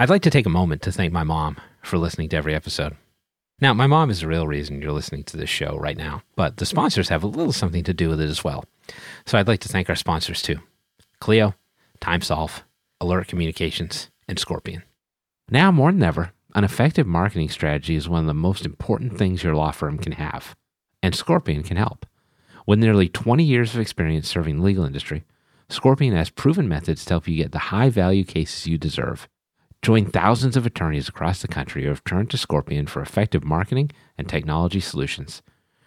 I'd like to take a moment to thank my mom for listening to every episode. Now, my mom is the real reason you're listening to this show right now, but the sponsors have a little something to do with it as well. So I'd like to thank our sponsors too Clio, TimeSolve, Alert Communications, and Scorpion. Now more than ever, an effective marketing strategy is one of the most important things your law firm can have, and Scorpion can help. With nearly 20 years of experience serving the legal industry, Scorpion has proven methods to help you get the high value cases you deserve. Join thousands of attorneys across the country who have turned to Scorpion for effective marketing and technology solutions.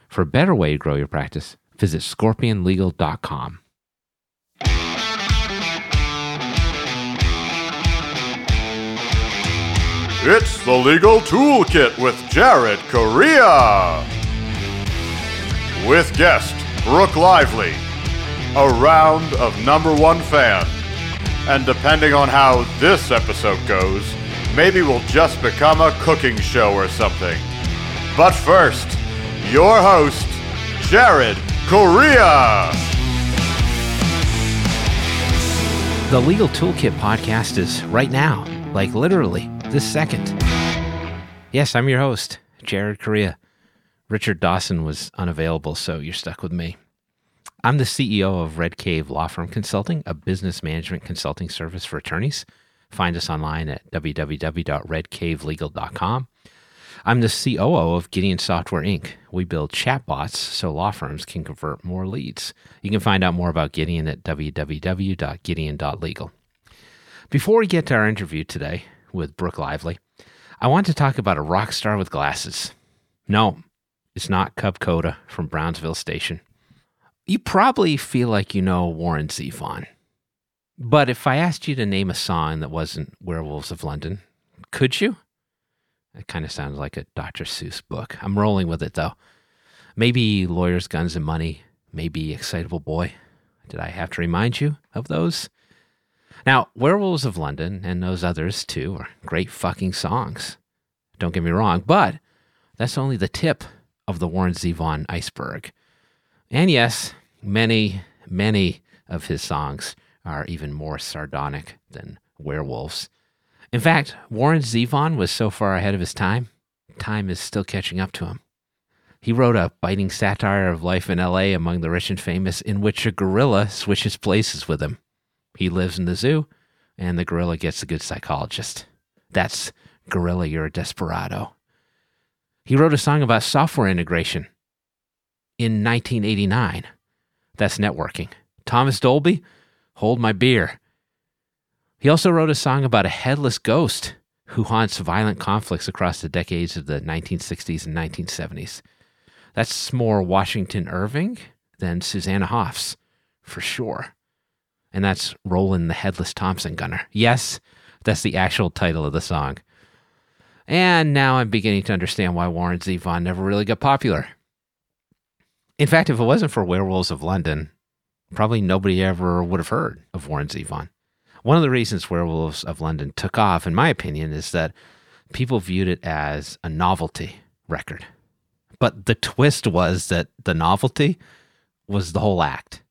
For a better way to grow your practice, visit scorpionlegal.com. It's the Legal Toolkit with Jared Correa. With guest Brooke Lively, a round of number one fan. And depending on how this episode goes, maybe we'll just become a cooking show or something. But first, your host, Jared Correa. The Legal Toolkit podcast is right now, like literally this second. Yes, I'm your host, Jared Correa. Richard Dawson was unavailable, so you're stuck with me. I'm the CEO of Red Cave Law Firm Consulting, a business management consulting service for attorneys. Find us online at www.redcavelegal.com. I'm the COO of Gideon Software Inc. We build chatbots so law firms can convert more leads. You can find out more about Gideon at www.gideon.legal. Before we get to our interview today with Brooke Lively, I want to talk about a rock star with glasses. No, it's not Cub Koda from Brownsville Station. You probably feel like you know Warren Zevon. But if I asked you to name a song that wasn't Werewolves of London, could you? It kind of sounds like a Dr. Seuss book. I'm rolling with it though. Maybe Lawyers, Guns, and Money. Maybe Excitable Boy. Did I have to remind you of those? Now, Werewolves of London and those others too are great fucking songs. Don't get me wrong, but that's only the tip of the Warren Zevon iceberg. And yes, many, many of his songs are even more sardonic than Werewolves. In fact, Warren Zevon was so far ahead of his time, time is still catching up to him. He wrote a biting satire of life in LA among the rich and famous in which a gorilla switches places with him. He lives in the zoo, and the gorilla gets a good psychologist. That's Gorilla, You're a Desperado. He wrote a song about software integration in 1989. That's networking. Thomas Dolby, Hold My Beer. He also wrote a song about a headless ghost who haunts violent conflicts across the decades of the 1960s and 1970s. That's more Washington Irving than Susanna Hoffs, for sure. And that's Roland the Headless Thompson Gunner. Yes, that's the actual title of the song. And now I'm beginning to understand why Warren Zevon never really got popular. In fact, if it wasn't for Werewolves of London, probably nobody ever would have heard of Warren Zevon. One of the reasons Werewolves of London took off, in my opinion, is that people viewed it as a novelty record. But the twist was that the novelty was the whole act.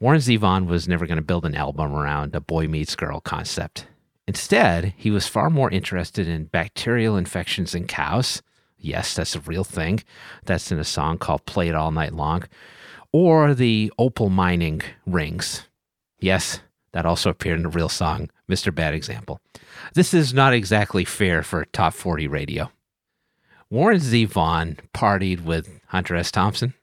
Warren Zevon was never going to build an album around a boy meets girl concept. Instead, he was far more interested in bacterial infections in cows. Yes, that's a real thing. That's in a song called Play It All Night Long. Or the opal mining rings. Yes, that also appeared in a real song, Mr. Bad Example. This is not exactly fair for top 40 radio. Warren Zevon partied with Hunter S. Thompson.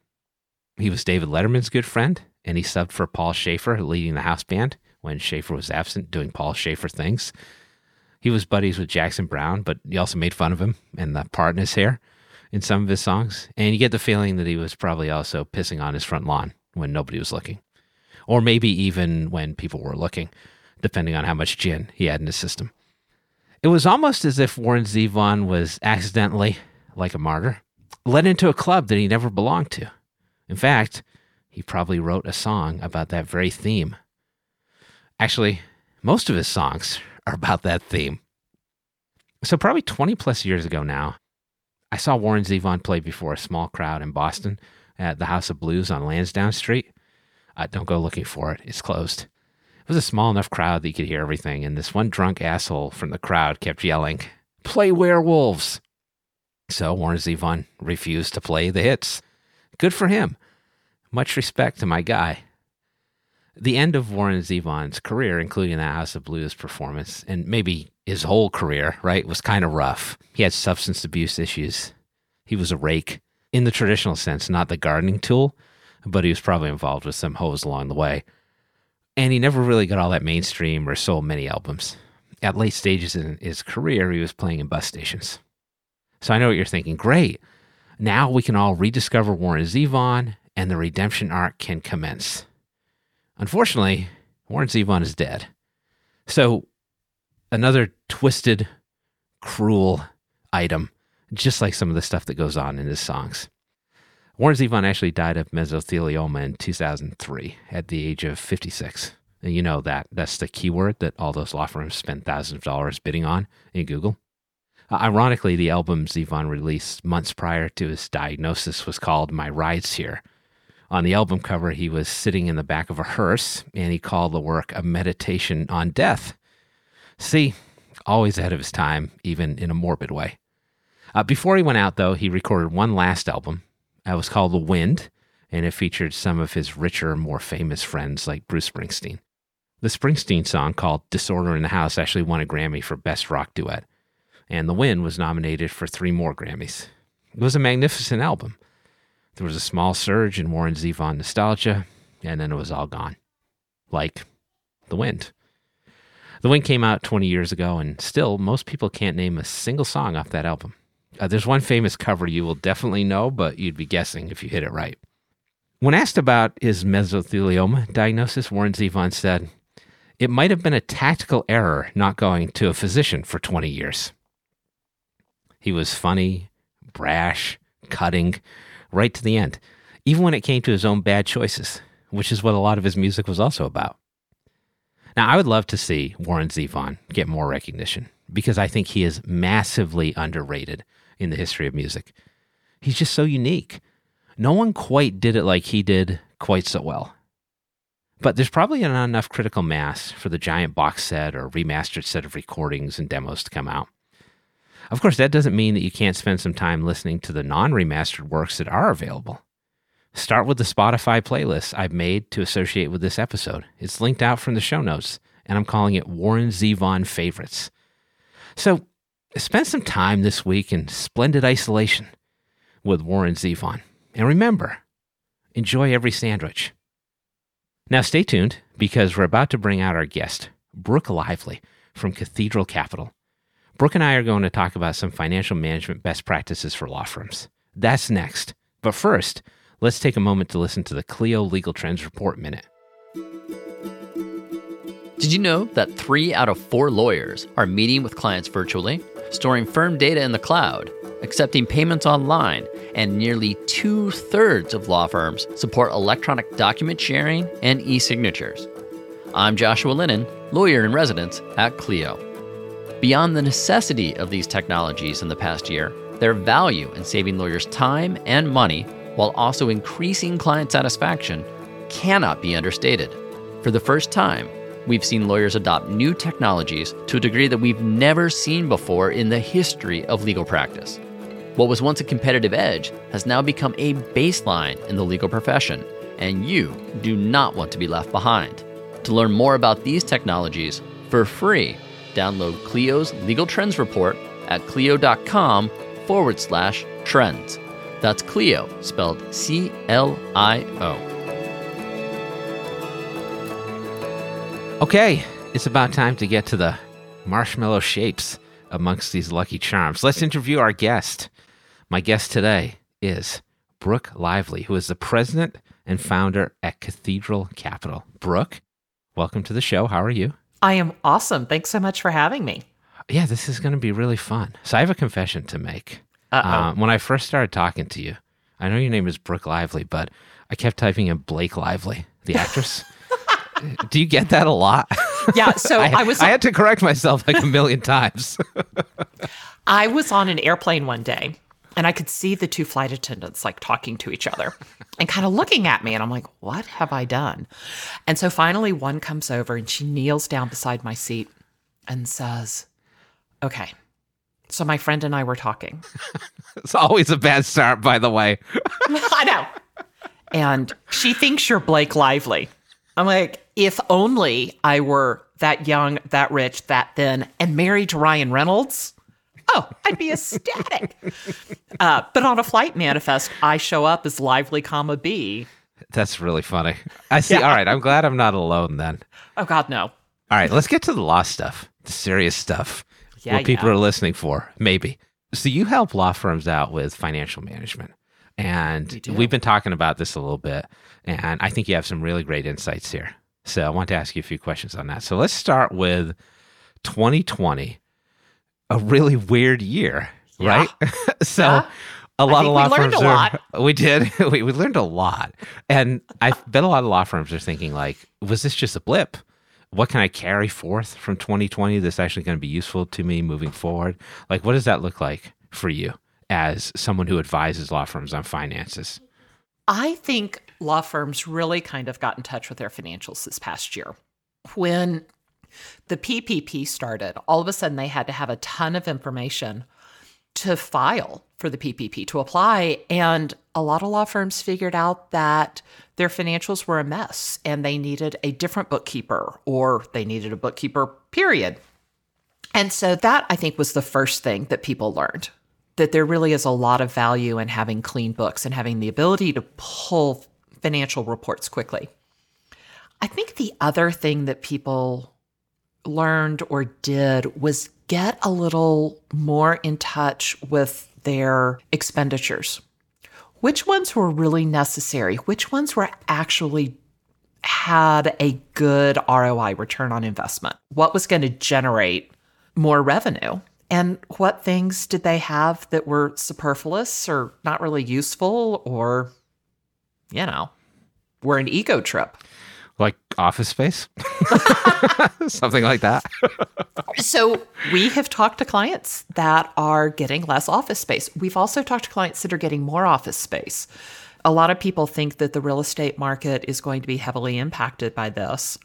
He was David Letterman's good friend, and he subbed for Paul Shaffer, leading the house band when Shaffer was absent, doing Paul Shaffer things. He was buddies with Jackson Browne, but he also made fun of him and the part in his hair in some of his songs. And you get the feeling that he was probably also pissing on his front lawn when nobody was looking or maybe even when people were looking, depending on how much gin he had in his system. It was almost as if Warren Zevon was accidentally, like a martyr, led into a club that he never belonged to. In fact, he probably wrote a song about that very theme. Actually, most of his songs are about that theme. So, probably 20 plus years ago now, I saw Warren Zevon play before a small crowd in Boston at the House of Blues on Lansdowne Street. Uh, don't go looking for it, it's closed. It was a small enough crowd that you could hear everything, and this one drunk asshole from the crowd kept yelling, Play werewolves. So Warren Zevon refused to play the hits. Good for him. Much respect to my guy. The end of Warren Zevon's career, including that House of Blues performance, and maybe his whole career, right, was kind of rough. He had substance abuse issues. He was a rake in the traditional sense, not the gardening tool, but he was probably involved with some hoes along the way. And he never really got all that mainstream or sold many albums. At late stages in his career, he was playing in bus stations. So I know what you're thinking. Great. Now we can all rediscover Warren Zevon and the redemption arc can commence. Unfortunately, Warren Zevon is dead. So another twisted, cruel item, just like some of the stuff that goes on in his songs. Warren Zevon actually died of mesothelioma in 2003 at the age of 56. And you know that. That's the keyword that all those law firms spend thousands of dollars bidding on in Google. Uh, ironically, the album Zevon released months prior to his diagnosis was called My Rides Here. On the album cover, he was sitting in the back of a hearse and he called the work a meditation on death. See, always ahead of his time, even in a morbid way. Uh, before he went out, though, he recorded one last album. It was called The Wind, and it featured some of his richer, more famous friends like Bruce Springsteen. The Springsteen song called Disorder in the House actually won a Grammy for Best Rock Duet, and The Wind was nominated for three more Grammys. It was a magnificent album. There was a small surge in Warren Zevon nostalgia, and then it was all gone. Like The Wind. The Wind came out 20 years ago, and still, most people can't name a single song off that album. Uh, there's one famous cover you will definitely know, but you'd be guessing if you hit it right. When asked about his mesothelioma diagnosis, Warren Zevon said, It might have been a tactical error not going to a physician for 20 years. He was funny, brash, cutting, right to the end, even when it came to his own bad choices, which is what a lot of his music was also about. Now, I would love to see Warren Zevon get more recognition because I think he is massively underrated in the history of music. He's just so unique. No one quite did it like he did quite so well. But there's probably not enough critical mass for the giant box set or remastered set of recordings and demos to come out. Of course, that doesn't mean that you can't spend some time listening to the non remastered works that are available. Start with the Spotify playlist I've made to associate with this episode. It's linked out from the show notes, and I'm calling it Warren Zevon Favorites. So spend some time this week in splendid isolation with Warren Zevon. And remember, enjoy every sandwich. Now, stay tuned because we're about to bring out our guest, Brooke Lively from Cathedral Capital. Brooke and I are going to talk about some financial management best practices for law firms. That's next. But first, let's take a moment to listen to the Clio Legal Trends Report Minute. Did you know that three out of four lawyers are meeting with clients virtually, storing firm data in the cloud, accepting payments online, and nearly two thirds of law firms support electronic document sharing and e signatures? I'm Joshua Lennon, lawyer in residence at Clio. Beyond the necessity of these technologies in the past year, their value in saving lawyers time and money while also increasing client satisfaction cannot be understated. For the first time, we've seen lawyers adopt new technologies to a degree that we've never seen before in the history of legal practice. What was once a competitive edge has now become a baseline in the legal profession, and you do not want to be left behind. To learn more about these technologies for free, download Clio's Legal Trends Report at clio.com forward slash trends. That's Clio, spelled C L I O. Okay, it's about time to get to the marshmallow shapes amongst these lucky charms. Let's interview our guest. My guest today is Brooke Lively, who is the president and founder at Cathedral Capital. Brooke, welcome to the show. How are you? I am awesome. Thanks so much for having me. Yeah, this is going to be really fun. So, I have a confession to make. Um, when I first started talking to you, I know your name is Brooke Lively, but I kept typing in Blake Lively, the actress. Do you get that a lot? Yeah, so I, was I had to correct myself like a million times. I was on an airplane one day And I could see the two flight attendants like talking to each other and kind of looking at me. And I'm like, what have I done? And so finally, one comes over and she kneels down beside my seat and says, Okay, so my friend and I were talking. It's always a bad start, by the way. I know. And she thinks you're Blake Lively. I'm like, if only I were that young, that rich, that thin, and married to Ryan Reynolds. Oh, I'd be ecstatic. uh, but on a flight manifest, I show up as lively, comma B. That's really funny. I see. Yeah. All right. I'm glad I'm not alone then. Oh God, no. All right. Let's get to the law stuff, the serious stuff. Yeah, what people yeah. are listening for, maybe. So you help law firms out with financial management. And We we've been talking about this a little bit. And I think you have some really great insights here. So I want to ask you a few questions on that. So let's start with 2020, a really weird year, Yeah. right? so Yeah. a lot of law we learned firms a are, lot. we did. we, we learned a lot. And I bet a lot of law firms are thinking like, was this just a blip? What can I carry forth from 2020 that's actually going to be useful to me moving forward? Like, what does that look like for you as someone who advises law firms on finances? I think law firms really kind of got in touch with their financials this past year. When the PPP started, all of a sudden they had to have a ton of information to file for the PPP to apply. And a lot of law firms figured out that their financials were a mess and they needed a different bookkeeper or they needed a bookkeeper, period. And so that I think was the first thing that people learned that there really is a lot of value in having clean books and having the ability to pull financial reports quickly. I think the other thing that people learned or did was get a little more in touch with their expenditures. Which ones were really necessary? Which ones were actually had a good ROI return on investment? What was going to generate more revenue? And what things did they have that were superfluous or not really useful or, you know, were an ego trip? Like office space? Something like that. So we have talked to clients that are getting less office space. We've also talked to clients that are getting more office space. A lot of people think that the real estate market is going to be heavily impacted by this.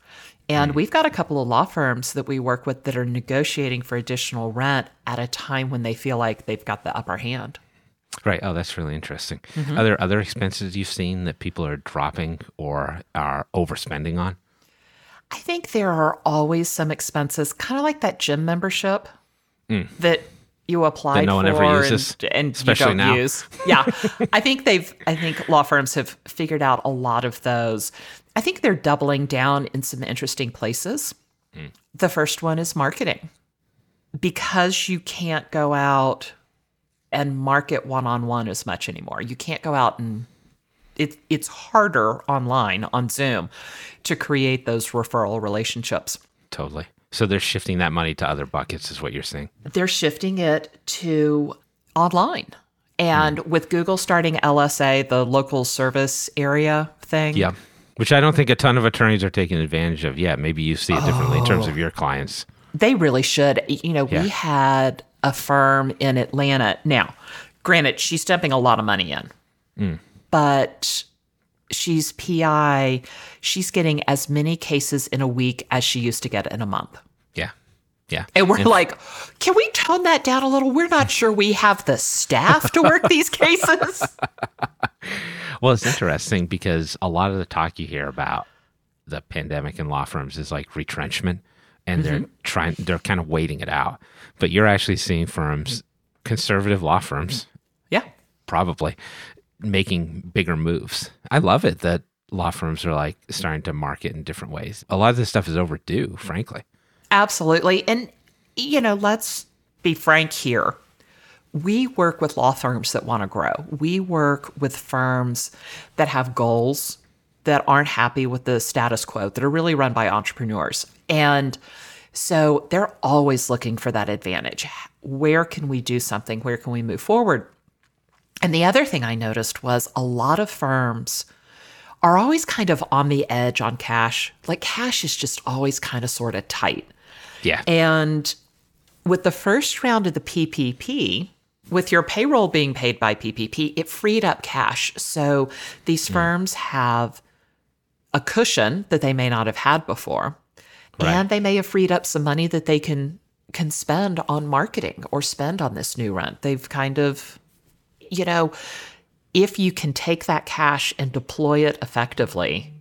And hmm. we've got a couple of law firms that we work with that are negotiating for additional rent at a time when they feel like they've got the upper hand. Right. Oh, that's really interesting. Mm-hmm. Are there other expenses you've seen that people are dropping or are overspending on? I think there are always some expenses, kind of like that gym membership that you apply That no one for ever and- uses, and, especially you don't now. use. Yeah, I think they've. I think law firms have figured out a lot of those. I think they're doubling down in some interesting places. Hmm. The first one is marketing, because you can't go out and market one on one as much anymore. You can't go out and it, it's harder online on Zoom to create those referral relationships. Totally. So they're shifting that money to other buckets, is what you're saying. They're shifting it to online. And mm. with Google starting LSA, the local service area thing, Yeah. Which I don't think a ton of attorneys are taking advantage of yet. Maybe you see it differently in terms of oh. your clients. they really should. You know, Yeah. we had a firm in Atlanta. Now, granted, she's dumping a lot of money in, mm. but she's PI. She's getting as many cases in a week as she used to get in a month. Yeah. Yeah. And we're like, can we tone that down a little? We're not sure we have the staff to work these cases. Well, it's interesting because a lot of the talk you hear about the pandemic in law firms is like retrenchment and they're mm-hmm. trying they're kind of waiting it out. But you're actually seeing firms, conservative law firms, Yeah. probably making bigger moves. I love it that law firms are like starting to market in different ways. A lot of this stuff is overdue, frankly. Absolutely. And, you know, let's be frank here. We work with law firms that want to grow. We work with firms that have goals that aren't happy with the status quo, that are really run by entrepreneurs. And so they're always looking for that advantage. Where can we do something? Where can we move forward? And the other thing I noticed was a lot of firms are always kind of on the edge on cash. Like cash is just always kind of sort of tight. Yeah. And with the first round of the PPP, with your payroll being paid by PPP, it freed up cash. So these hmm. firms have a cushion that they may not have had before. Right. And they may have freed up some money that they can can spend on marketing or spend on this new rent. They've kind of you know, if you can take that cash and deploy it effectively,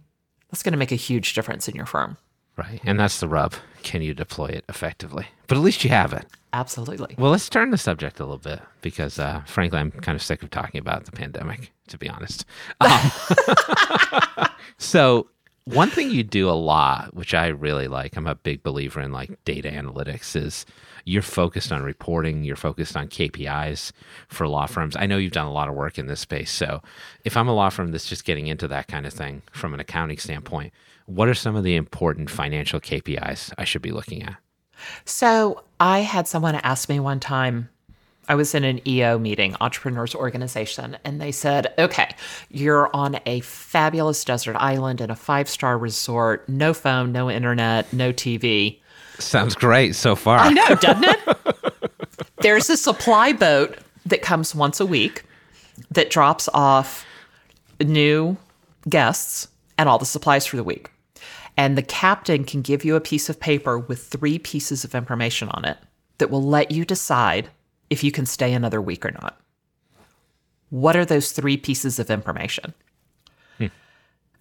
that's going to make a huge difference in your firm. Right. And that's the rub. Can you deploy it effectively? But at least you have it. Absolutely. Well, let's turn the subject a little bit because, uh, frankly, I'm kind of sick of talking about the pandemic, to be honest. Um, so, one thing you do a lot, which I really like, I'm a big believer in like data analytics, is you're focused on reporting, you're focused on KPIs for law firms. I know you've done a lot of work in this space. So, if I'm a law firm that's just getting into that kind of thing from an accounting standpoint, what are some of the important financial KPIs I should be looking at? So I had someone ask me one time, I was in an EO meeting, Entrepreneurs Organization, and they said, okay, you're on a fabulous desert island in a five star resort, no phone, no internet, no TV. Sounds great so far. I know, doesn't it? There's a supply boat that comes once a week that drops off new guests and all the supplies for the week. And the captain can give you a piece of paper with three pieces of information on it that will let you decide if you can stay another week or not. What are those three pieces of information? Hmm.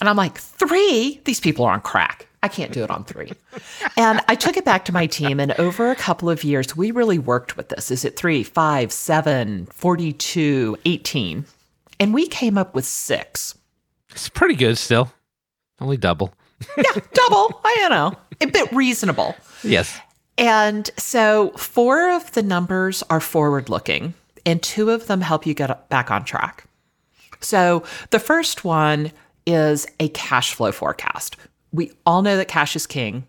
And I'm like, three? These people are on crack. I can't do it on three. and I took it back to my team, and over a couple of years, we really worked with this. Is it three, five, seven, 42, 18? And we came up with six. It's pretty good still. Only double. Yeah, double. I don't know. A bit reasonable. Yes. And so four of the numbers are forward looking, and two of them help you get back on track. So the first one is a cash flow forecast. We all know that cash is king,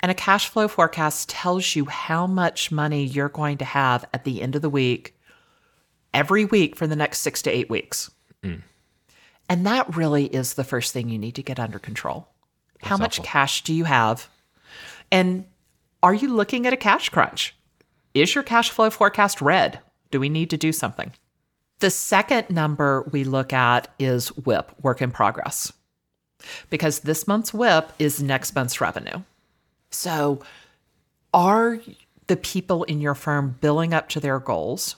and a cash flow forecast tells you how much money you're going to have at the end of the week, every week for the next six to eight weeks. Mm. And that really is the first thing you need to get under control. how much cash do you have? And are you looking at a cash crunch? Is your cash flow forecast red? Do we need to do something? The second number we look at is WIP, work in progress, because this month's WIP is next month's revenue. So, are the people in your firm billing up to their goals?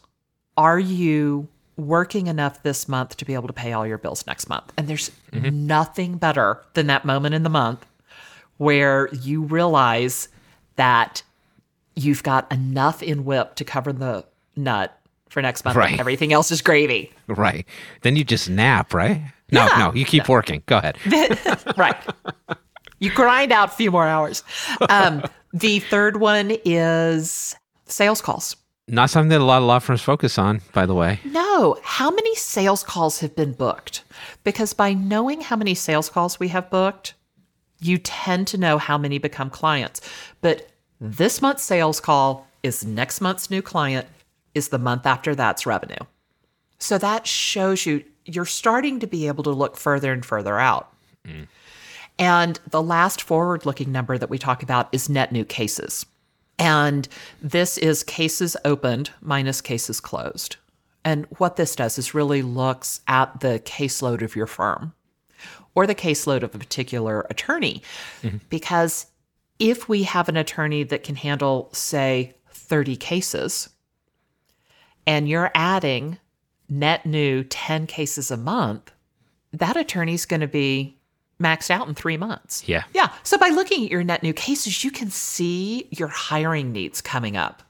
Are you working enough this month to be able to pay all your bills next month? And there's mm-hmm. nothing better than that moment in the month where you realize that you've got enough in WIP to cover the nut for next month. Right. Everything else is gravy. Right. Then you just nap, right? No, Yeah. no, you keep working. Go ahead. right. You grind out a few more hours. Um, the third one is sales calls. Not something that a lot of law firms focus on, by the way. No, how many sales calls have been booked? Because by knowing how many sales calls we have booked, you tend to know how many become clients. But this month's sales call is next month's new client, is the month after that's revenue. So that shows you you're starting to be able to look further and further out. And the last forward looking number that we talk about is net new cases. And this is cases opened minus cases closed. And what this does is really looks at the caseload of your firm or the caseload of a particular attorney. Mm-hmm. Because if we have an attorney that can handle, say, 30 cases, and you're adding net new 10 cases a month, that attorney's going to be maxed out in three months. Yeah. Yeah. So by looking at your net new cases, you can see your hiring needs coming up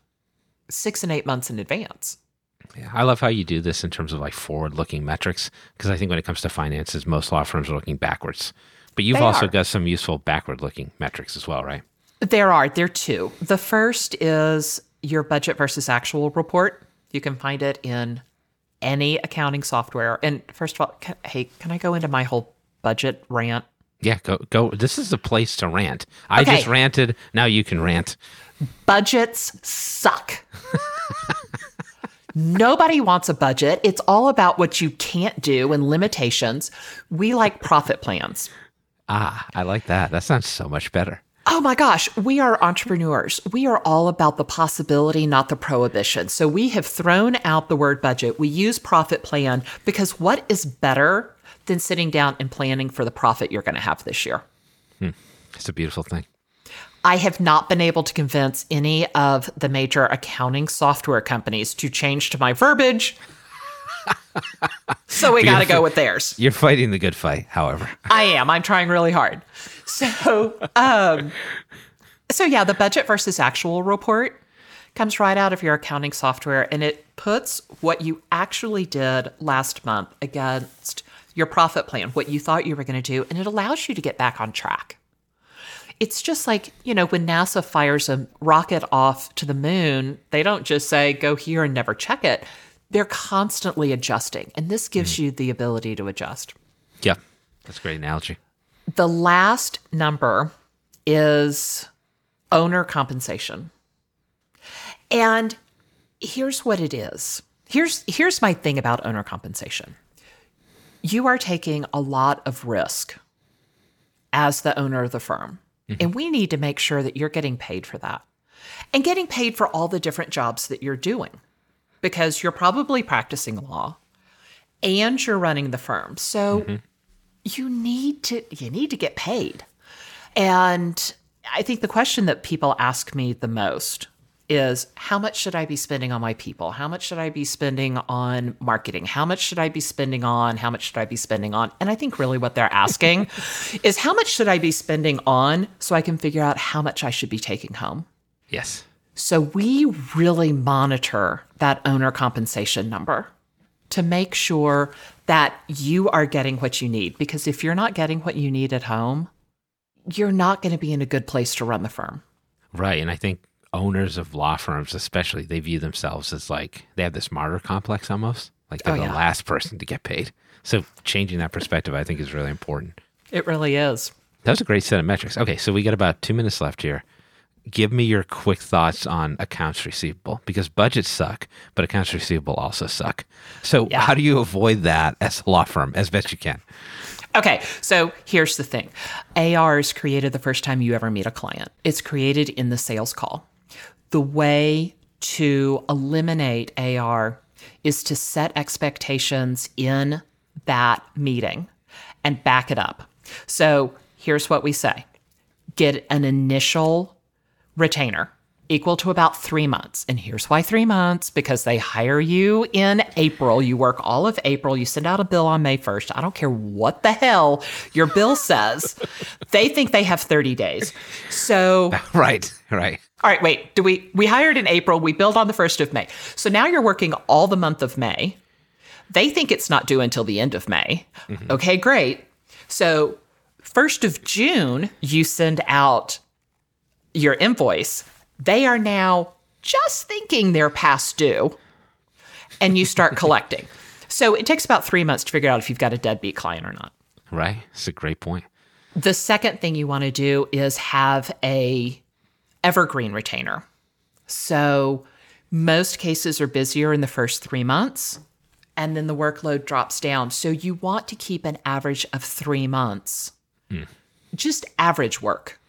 six and eight months in advance. Yeah. I love how you do this in terms of like forward looking metrics because I think when it comes to finances, most law firms are looking backwards. But you've They also are. got some useful backward looking metrics as well, right? There are, there are two. The first is your budget versus actual report. You can find it in any accounting software. And first of all, can, hey, can I go into my whole budget rant? Yeah, go go. This is the place to rant. I Okay. just ranted. Now you can rant. Budgets suck. Nobody wants a budget. It's all about what you can't do and limitations. We like profit plans. Ah, I like that. That sounds so much better. Oh my gosh, we are entrepreneurs. We are all about the possibility, not the prohibition. So we have thrown out the word budget. We use profit plan because what is better than sitting down and planning for the profit you're going to have this year? It's a beautiful thing. I have not been able to convince any of the major accounting software companies to change to my verbiage. so we got to go with theirs. You're fighting the good fight, however. I am. I'm trying really hard. So, um, so yeah, the budget versus actual report comes right out of your accounting software, and it puts what you actually did last month against your profit plan, what you thought you were going to do, and it allows you to get back on track. It's just like, you know, when NASA fires a rocket off to the moon, they don't just say, go here and never check it. They're constantly adjusting. And this gives mm. you the ability to adjust. Yeah, that's a great analogy. The last number is owner compensation. And here's what it is. Here's here's my thing about owner compensation. You are taking a lot of risk as the owner of the firm. And we need to make sure that you're getting paid for that. And getting paid for all the different jobs that you're doing because you're probably practicing law and you're running the firm. So mm-hmm. you need to you need to get paid. And I think the question that people ask me the most is how much should I be spending on my people? How much should I be spending on marketing? How much should I be spending on? How much should I be spending on? And I think really what they're asking is how much should I be spending on so I can figure out how much I should be taking home? Yes. So we really monitor that owner compensation number to make sure that you are getting what you need. Because if you're not getting what you need at home, you're not going to be in a good place to run the firm. Right. And I think owners of law firms, especially, they view themselves as like they have this martyr complex almost. Like they're Oh, the yeah. last person to get paid. So changing that perspective, I think, is really important. It really is. That was a great set of metrics. Okay, so we got about two minutes left here. Give me your quick thoughts on accounts receivable because budgets suck, but accounts receivable also suck. So, Yeah. how do you avoid that as a law firm as best you can? Okay, so here's the thing AR is created the first time you ever meet a client, it's created in the sales call. The way to eliminate AR is to set expectations in that meeting and back it up. So here's what we say get an initial retainer equal to about three months. And here's why three months because they hire you in April. You work all of April. You send out a bill on May 1st. I don't care what the hell your bill says. they think they have 30 days. So, Right, right. All right, wait. Do we we hired in April, we billed on the 1st of May. So now you're working all the month of May. They think it's not due until the end of May. Mm-hmm. Okay, great. So 1st of June, you send out your invoice. They are now just thinking they're past due and you start collecting. So it takes about 3 months to figure out if you've got a deadbeat client or not. Right. It's a great point. The second thing you want to do is have a evergreen retainer. So most cases are busier in the first 3 months and then the workload drops down. So you want to keep an average of 3 months. Hmm. Just average work.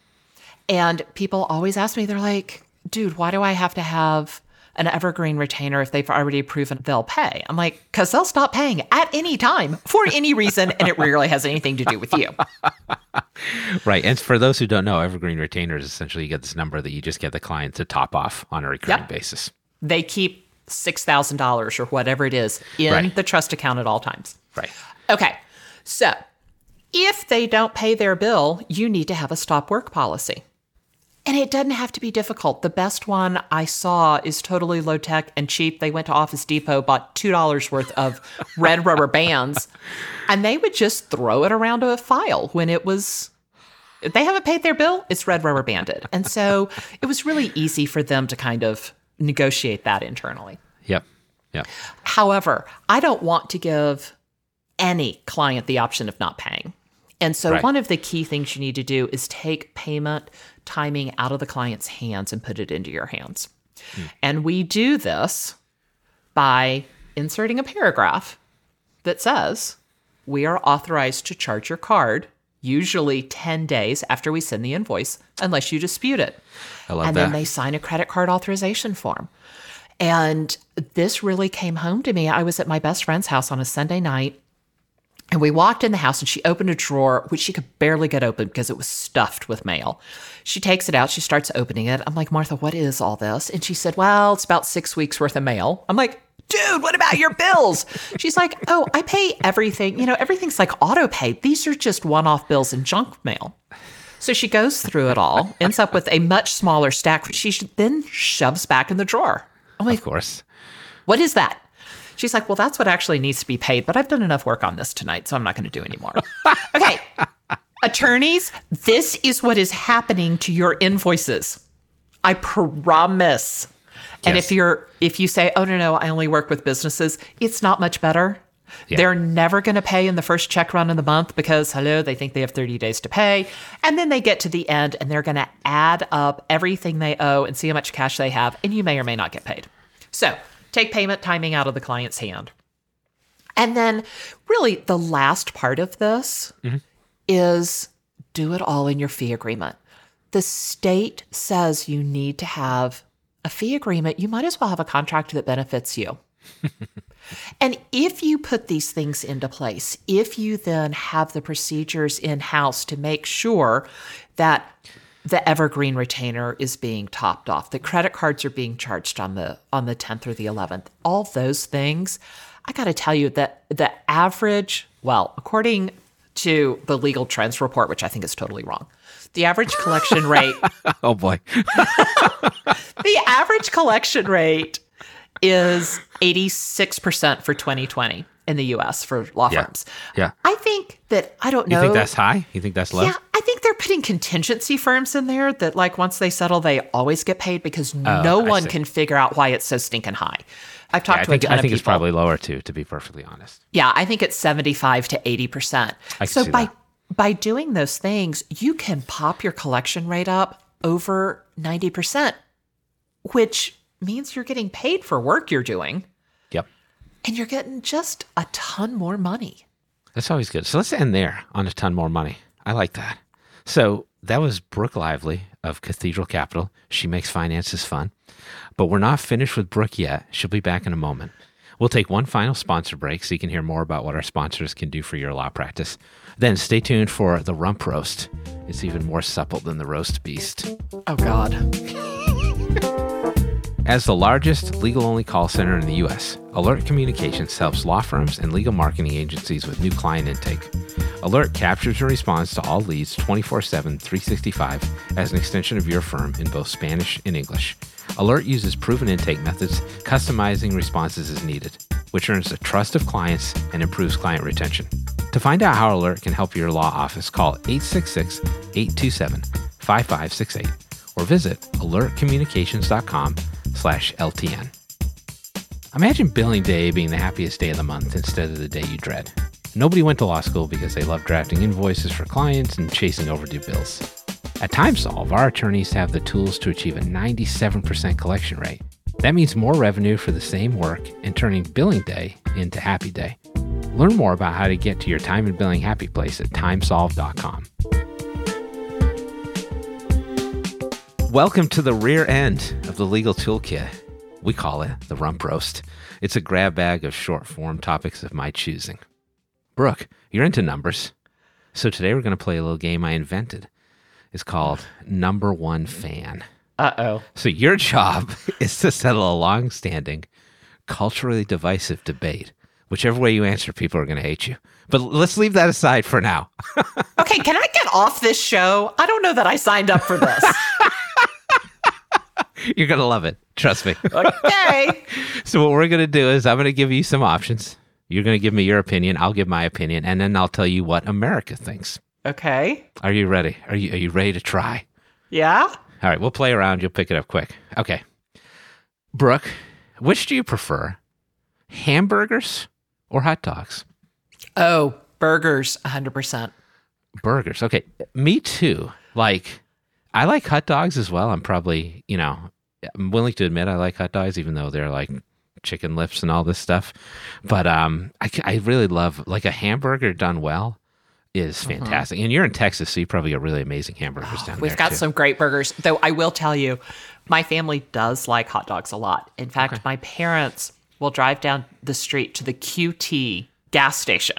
And people always ask me they're like, "Dude, why do I have to have an evergreen retainer if they've already proven they'll pay?" I'm like, "Cuz they'll stop paying at any time for any reason and it rarely has anything to do with you." Right. And for those who don't know, Evergreen Retainers essentially you get this number that you just get the client to top off on a recurring Yep. basis. they keep $6,000 or whatever it is in Right. the trust account at all times. Right. Okay. So, if they don't pay their bill, you need to have a stop work policy. And it doesn't have to be difficult. The best one I saw is totally low tech and cheap. They went to Office Depot, bought $2 worth of red rubber bands, and they would just throw it around a file when it was if they haven't paid their bill, it's red rubber banded. And so it was really easy for them to kind of negotiate that internally. Yep. Yep. However, I don't want to give any client the option of not paying. And so, Right. one of the key things you need to do is take payment timing out of the client's hands and put it into your hands. Hmm. And we do this by inserting a paragraph that says, We are authorized to charge your card usually 10 days after we send the invoice, unless you dispute it. I love and that. then they sign a credit card authorization form. And this really came home to me. I was at my best friend's house on a Sunday night. And we walked in the house and she opened a drawer, which she could barely get open because it was stuffed with mail. She takes it out, she starts opening it. I'm like, Martha, what is all this? And she said, Well, it's about six weeks worth of mail. I'm like, Dude, what about your bills? She's like, Oh, I pay everything. You know, everything's like auto pay. These are just one off bills and junk mail. So she goes through it all, ends up with a much smaller stack, which she then shoves back in the drawer. I'm like, of course. what is that? She's like, well, that's what actually needs to be paid, but I've done enough work on this tonight, so I'm not going to do anymore. okay. Attorneys, this is what is happening to your invoices. I promise. And Yes. if you're if you say, "Oh no, no, I only work with businesses," it's not much better. Yeah. They're never going to pay in the first check run of the month because hello, they think they have 30 days to pay. And then they get to the end and they're going to add up everything they owe and see how much cash they have and you may or may not get paid. So, take payment timing out of the client's hand. And then really the last part of this mm-hmm. is do it all in your fee agreement. The state says you need to have a fee agreement. You might as well have a contract that benefits you. and if you put these things into place, if you then have the procedures in house to make sure that the evergreen retainer is being topped off, the credit cards are being charged on the on the 10th or the 11th, all those things, I got to tell you that the average, well, according to the legal trends report, which I think is totally wrong, the average collection rate Oh boy. the average collection rate is 86% for 2020 in the US for law Yeah. firms. Yeah. I think that, I don't know. You think that's high? You think that's low? yeah, I think they're putting contingency firms in there that, like, once they settle, they always get paid because oh, no Oh, I one see. can figure out why it's so stinking high. I've Yeah, talked I to think a ton I think it's probably lower too, to be perfectly honest. Yeah, I think it's 75 to 80%. I can so see by that. by doing those things, you can pop your collection rate up over 90%, which means you're getting paid for work you're doing. And you're getting just a ton more money. That's always good. So let's end there on a ton more money. I like that. So that was Brooke Lively of Cathedral Capital. She makes finances fun. But we're not finished with Brooke yet. She'll be back in a moment. We'll take one final sponsor break so you can hear more about what our sponsors can do for your law practice. Then stay tuned for the rump roast. It's even more supple than the roast beast. Oh God. As the largest legal only call center in the U.S., Alert Communications helps law firms and legal marketing agencies with new client intake. Alert captures and responds to all leads 24 7, 365 as an extension of your firm in both Spanish and English. Alert uses proven intake methods, customizing responses as needed, which earns the trust of clients and improves client retention. To find out how Alert can help your law office, call 866 827 5568 or visit alertcommunications.com slash LTN. Imagine billing day being the happiest day of the month instead of the day you dread. Nobody went to law school because they love drafting invoices for clients and chasing overdue bills. At TimeSolve, our attorneys have the tools to achieve a 97% collection rate. That means more revenue for the same work and turning billing day into happy day. Learn more about how to get to your time and billing happy place at timesolve.com. Welcome to the rear end of the legal toolkit. We call it the rump roast. It's a grab bag of short form topics of my choosing. Brooke, you're into numbers. So today we're going to play a little game I invented. It's called Number One Fan. Uh oh. So your job is to settle a long standing, culturally divisive debate. Whichever way you answer, people are going to hate you. But let's leave that aside for now. Okay, can I get off this show? I don't know that I signed up for this. You're going to love it. Trust me. Okay. So what we're gonna do is I'm gonna give you some options. You're gonna give me your opinion. I'll give my opinion, and then I'll tell you what America thinks. Okay. Are you ready? Are you Are you ready to try? Yeah. All right, we'll play around. You'll pick it up quick. Okay, Brooke, which do you prefer, hamburgers or hot dogs? Oh, burgers, 100%. Burgers. Okay, me too. Like, I like hot dogs as well. I'm probably, you know, I'm willing to admit I like hot dogs, even though they're like chicken lips and all this stuff. But um, I, I really love like a hamburger done well is fantastic. And you're in Texas, so you probably get really amazing hamburgers down there. We've got too. some great burgers, though I will tell you, my family does like hot dogs a lot. In fact, my parents will drive down the street to the QT gas station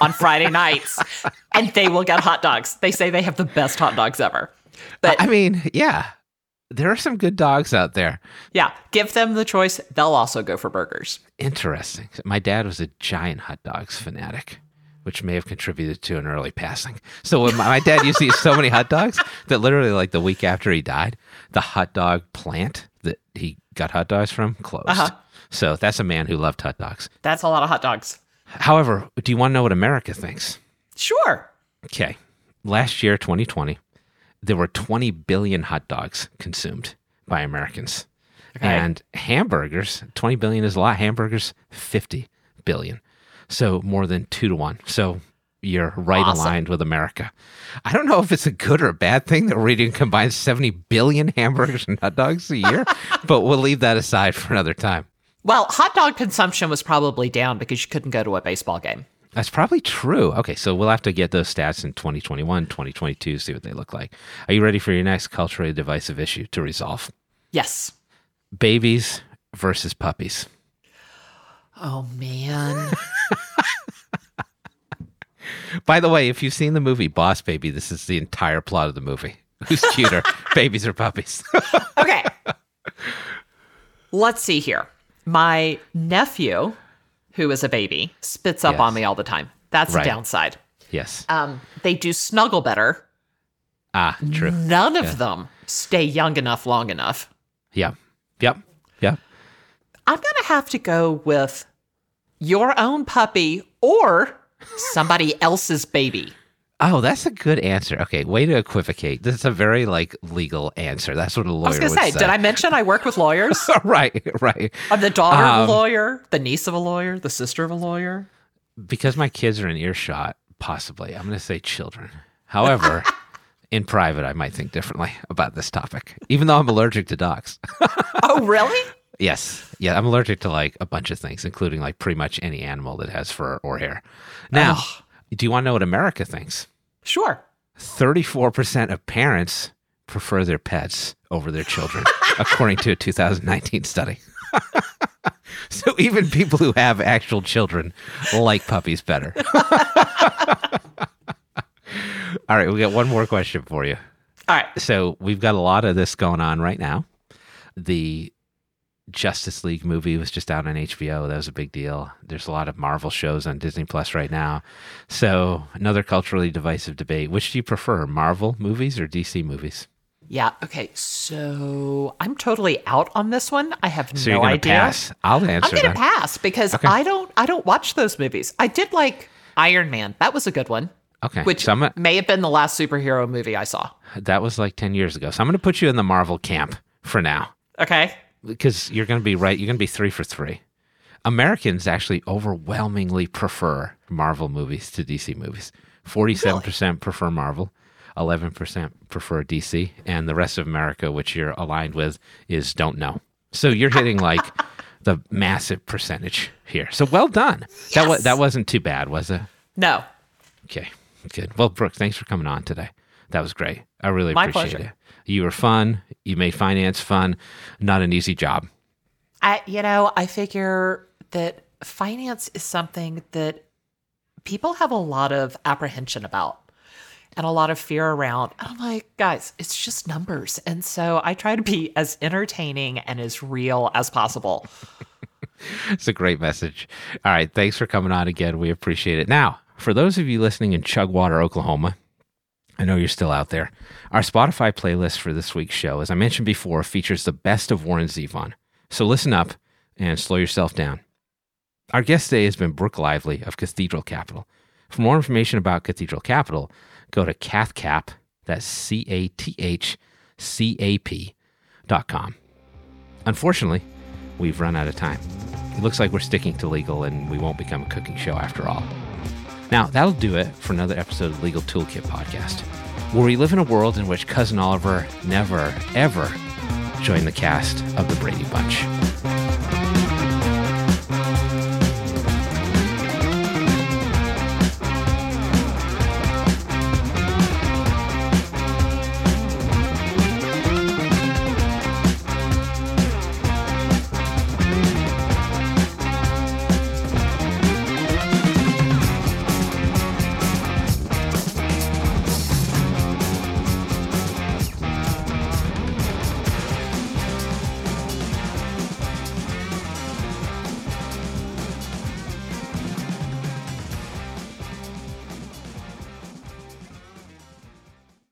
on Friday nights and they will get hot dogs. They say they have the best hot dogs ever. But I mean, yeah, there are some good dogs out there. yeah, give them the choice. They'll also go for burgers. Interesting. My dad was a giant hot dogs fanatic, which may have contributed to an early passing. So when my, my dad used to eat so many hot dogs that literally, like the week after he died, the hot dog plant that he got hot dogs from closed. Uh-huh. So that's a man who loved hot dogs. That's a lot of hot dogs. However, do you want to know what America thinks? Sure. Okay. Last year, 2020, there were 20 billion hot dogs consumed by Americans. Okay. And hamburgers, 20 billion is a lot. Hamburgers, 50 billion. So more than two to one. So you're right Awesome. aligned with America. I don't know if it's a good or a bad thing that we're eating combined 70 billion hamburgers and hot dogs a year, but we'll leave that aside for another time. Well, hot dog consumption was probably down because you couldn't go to a baseball game. That's probably true. Okay, so we'll have to get those stats in 2021, 2022, see what they look like. Are you ready for your next culturally divisive issue to resolve? Yes. Babies versus puppies. Oh, man. By the way, if you've seen the movie Boss Baby, this is the entire plot of the movie. Who's cuter, babies or puppies? okay. Let's see here. My nephew, who is a baby, spits up Yes. on me all the time. That's Right. the downside. yes. Um, they do snuggle better. Ah, true. None of them stay young enough long enough. Yep. Yep. Yep. I'm going to have to go with your own puppy or somebody else's baby. Oh, that's a good answer. Okay, way to equivocate. This is a very like legal answer. That's what a lawyer I was going would to say, say. did I mention I work with lawyers? right, right. I'm the daughter of Um, a lawyer, the niece of a lawyer, the sister of a lawyer. because my kids are in earshot, possibly. I'm going to say children. However, in private, I might think differently about this topic, even though I'm allergic to dogs. Oh, really? yes. Yeah, I'm allergic to like a bunch of things, including like pretty much any animal that has fur or hair. Now, do you want to know what America thinks? Sure. 34% of parents prefer their pets over their children, according to a 2019 study. so even people who have actual children like puppies better. All right, we got one more question for you. All right. So we've got a lot of this going on right now. The Justice League movie was just out on HBO. That was a big deal. There's a lot of Marvel shows on Disney Plus right now. So another culturally divisive debate. Which do you prefer, Marvel movies or DC movies? Yeah. Okay. So I'm totally out on this one. I have So no you're gonna idea. pass. I'll I'm gonna that. pass because I don't. I don't watch those movies. I did like Iron Man. That was a good one. Okay. Which so I'm may have been the last superhero movie I saw. that was like 10 years ago. So I'm going to put you in the Marvel camp for now. Okay. Because you're going to be right. You're going to be three for three. Americans actually overwhelmingly prefer Marvel movies to DC movies. Forty-seven percent prefer Marvel, eleven percent prefer DC, and the rest of America, which you're aligned with, is don't know. So you're hitting like the massive percentage here. So well done. That was Yes. that wasn't too bad, was it? No. Okay, good. Well, Brooke, thanks for coming on today. That was great. I really My appreciate pleasure. it. You were fun. You made finance fun. Not an easy job. I. You know. I figure that finance is something that people have a lot of apprehension about. And a lot of fear around. And I'm like, guys, it's just numbers. And so I try to be as entertaining and as real as possible. It's a great message. All right. Thanks for coming on again. We appreciate it. Now, for those of you listening in Chugwater, Oklahoma, I know you're still out there. Our Spotify playlist for this week's show, as I mentioned before, features the best of Warren Zevon. So listen up and slow yourself down. Our guest today has been Brooke Lively of Cathedral Capital. For more information about Cathedral Capital, go to cathcap, that's C A T H C A P dot com. Unfortunately, we've run out of time. It looks like we're sticking to legal and we won't become a cooking show after all. Now, that'll do it for another episode of Legal Toolkit Podcast, where we live in a world in which Cousin Oliver never, ever joined the cast of the Brady Bunch.